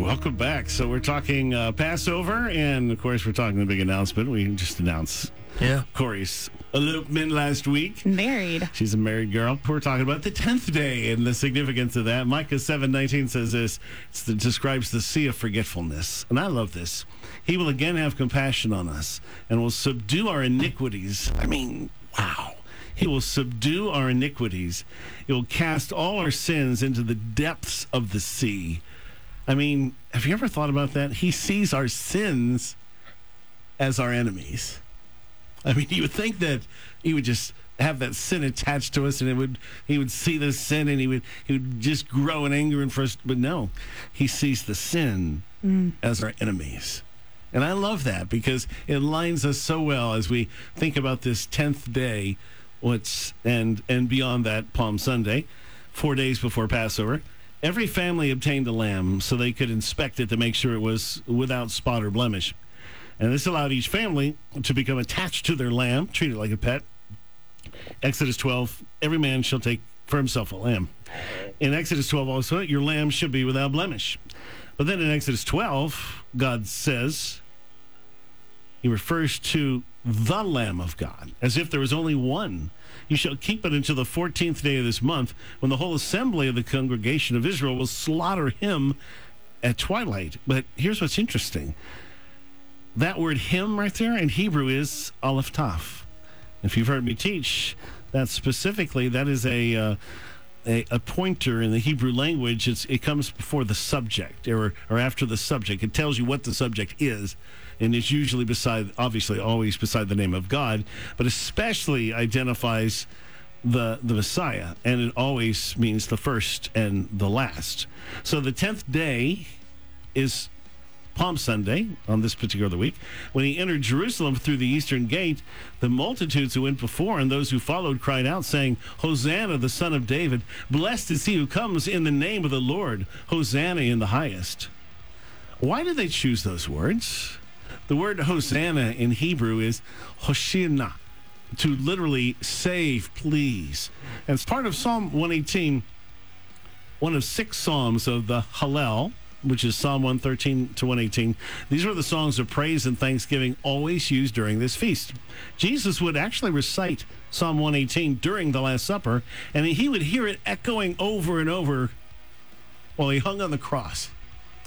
Welcome back. So we're talking uh, Passover, and of course, we're talking the big announcement. We just announced Yeah. Corey's elopement last week. Married. She's a married girl. We're talking about the tenth day and the significance of that. Micah seven nineteen says this. It describes the sea of forgetfulness, and I love this. He will again have compassion on us and will subdue our iniquities. I mean, wow. He will subdue our iniquities. He will cast all our sins into the depths of the sea. I mean, have you ever thought about that? He sees our sins as our enemies. I mean, you would think that he would just have that sin attached to us, and it would he would see the sin, and he would he would just grow in anger and frustration. But no, he sees the sin mm. as our enemies, and I love that because it lines us so well as we think about this tenth day, what's and and beyond that Palm Sunday, four days before Passover. Every family obtained a lamb so they could inspect it to make sure it was without spot or blemish. And this allowed each family to become attached to their lamb, treat it like a pet. Exodus 12, every man shall take for himself a lamb. In Exodus 12 also, your lamb should be without blemish. But then in Exodus 12, God says, he refers to the Lamb of God, as if there was only one. You shall keep it until the 14th day of this month, when the whole assembly of the congregation of Israel will slaughter him at twilight. But here's what's interesting that word him right there in Hebrew is aleph taf. If you've heard me teach, that specifically, that is a, uh, a, a pointer in the Hebrew language. It comes before the subject or, or after the subject. It tells you what the subject is. And it's usually beside, obviously, always beside the name of God, but especially identifies the the Messiah, and it always means the first and the last. So the tenth day is Palm Sunday on this particular week. When he entered Jerusalem through the eastern gate, the multitudes who went before and those who followed cried out, saying, Hosanna, the Son of David! Blessed is he who comes in the name of the Lord! Hosanna in the highest. Why did they choose those words? The word Hosanna in Hebrew is Hoshina, to literally save, please. And it's part of Psalm 118, one of six psalms of the Hallel, which is Psalm 113 to 118. These were the songs of praise and thanksgiving always used during this feast. Jesus would actually recite Psalm 118 during the Last Supper, and he would hear it echoing over and over while he hung on the cross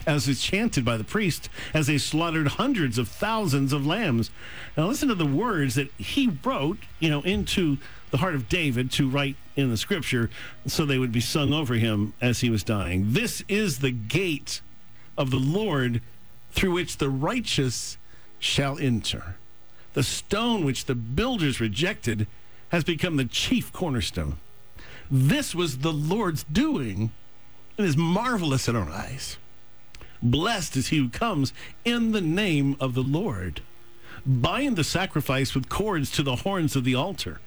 as is chanted by the priest as they slaughtered hundreds of thousands of lambs. Now listen to the words that he wrote, you know, into the heart of David to write in the scripture so they would be sung over him as he was dying. This is the gate of the Lord through which the righteous shall enter. The stone which the builders rejected has become the chief cornerstone. This was the Lord's doing. And it is marvelous in our eyes. Blessed is he who comes in the name of the Lord. Bind the sacrifice with cords to the horns of the altar.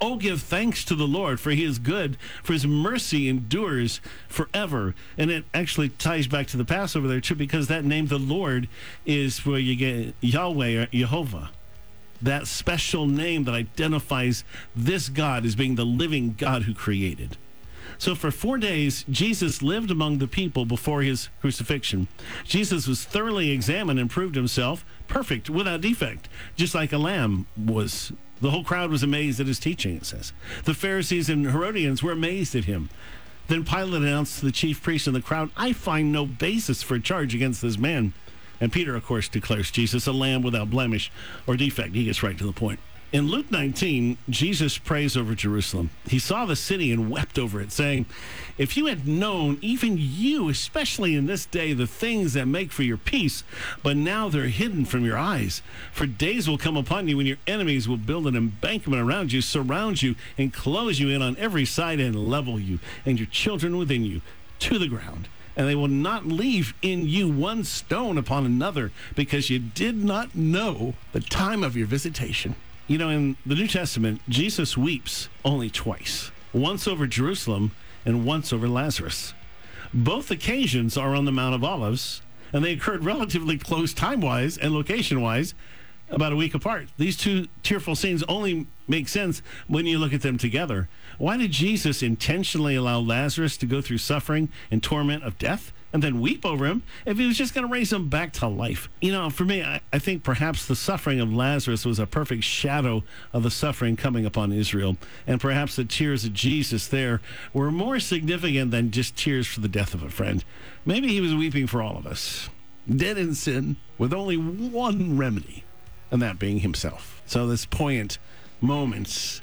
Oh, give thanks to the Lord, for he is good, for his mercy endures forever. And it actually ties back to the Passover there, too, because that name, the Lord, is where you get Yahweh or Jehovah. That special name that identifies this God as being the living God who created. So for four days, Jesus lived among the people before his crucifixion. Jesus was thoroughly examined and proved himself perfect, without defect, just like a lamb was. The whole crowd was amazed at his teaching, it says. The Pharisees and Herodians were amazed at him. Then Pilate announced to the chief priests and the crowd, I find no basis for a charge against this man. And Peter, of course, declares Jesus a lamb without blemish or defect. He gets right to the point. In Luke 19, Jesus prays over Jerusalem. He saw the city and wept over it, saying, If you had known, even you, especially in this day, the things that make for your peace, but now they're hidden from your eyes. For days will come upon you when your enemies will build an embankment around you, surround you, and close you in on every side and level you, and your children within you, to the ground and they will not leave in you one stone upon another because you did not know the time of your visitation. You know, in the New Testament, Jesus weeps only twice once over Jerusalem and once over Lazarus. Both occasions are on the Mount of Olives, and they occurred relatively close time wise and location wise, about a week apart. These two tearful scenes only make sense when you look at them together. Why did Jesus intentionally allow Lazarus to go through suffering and torment of death and then weep over him if he was just going to raise him back to life. You know, for me, I, I think perhaps the suffering of Lazarus was a perfect shadow of the suffering coming upon Israel. And perhaps the tears of Jesus there were more significant than just tears for the death of a friend. Maybe he was weeping for all of us, dead in sin, with only one remedy, and that being himself. So this poignant moment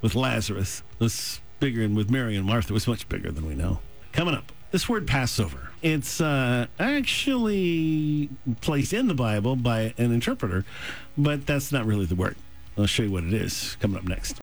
with Lazarus this bigger, and with Mary and Martha was much bigger than we know. Coming up, this word Passover. It's uh, actually placed in the Bible by an interpreter, but that's not really the word. I'll show you what it is coming up next.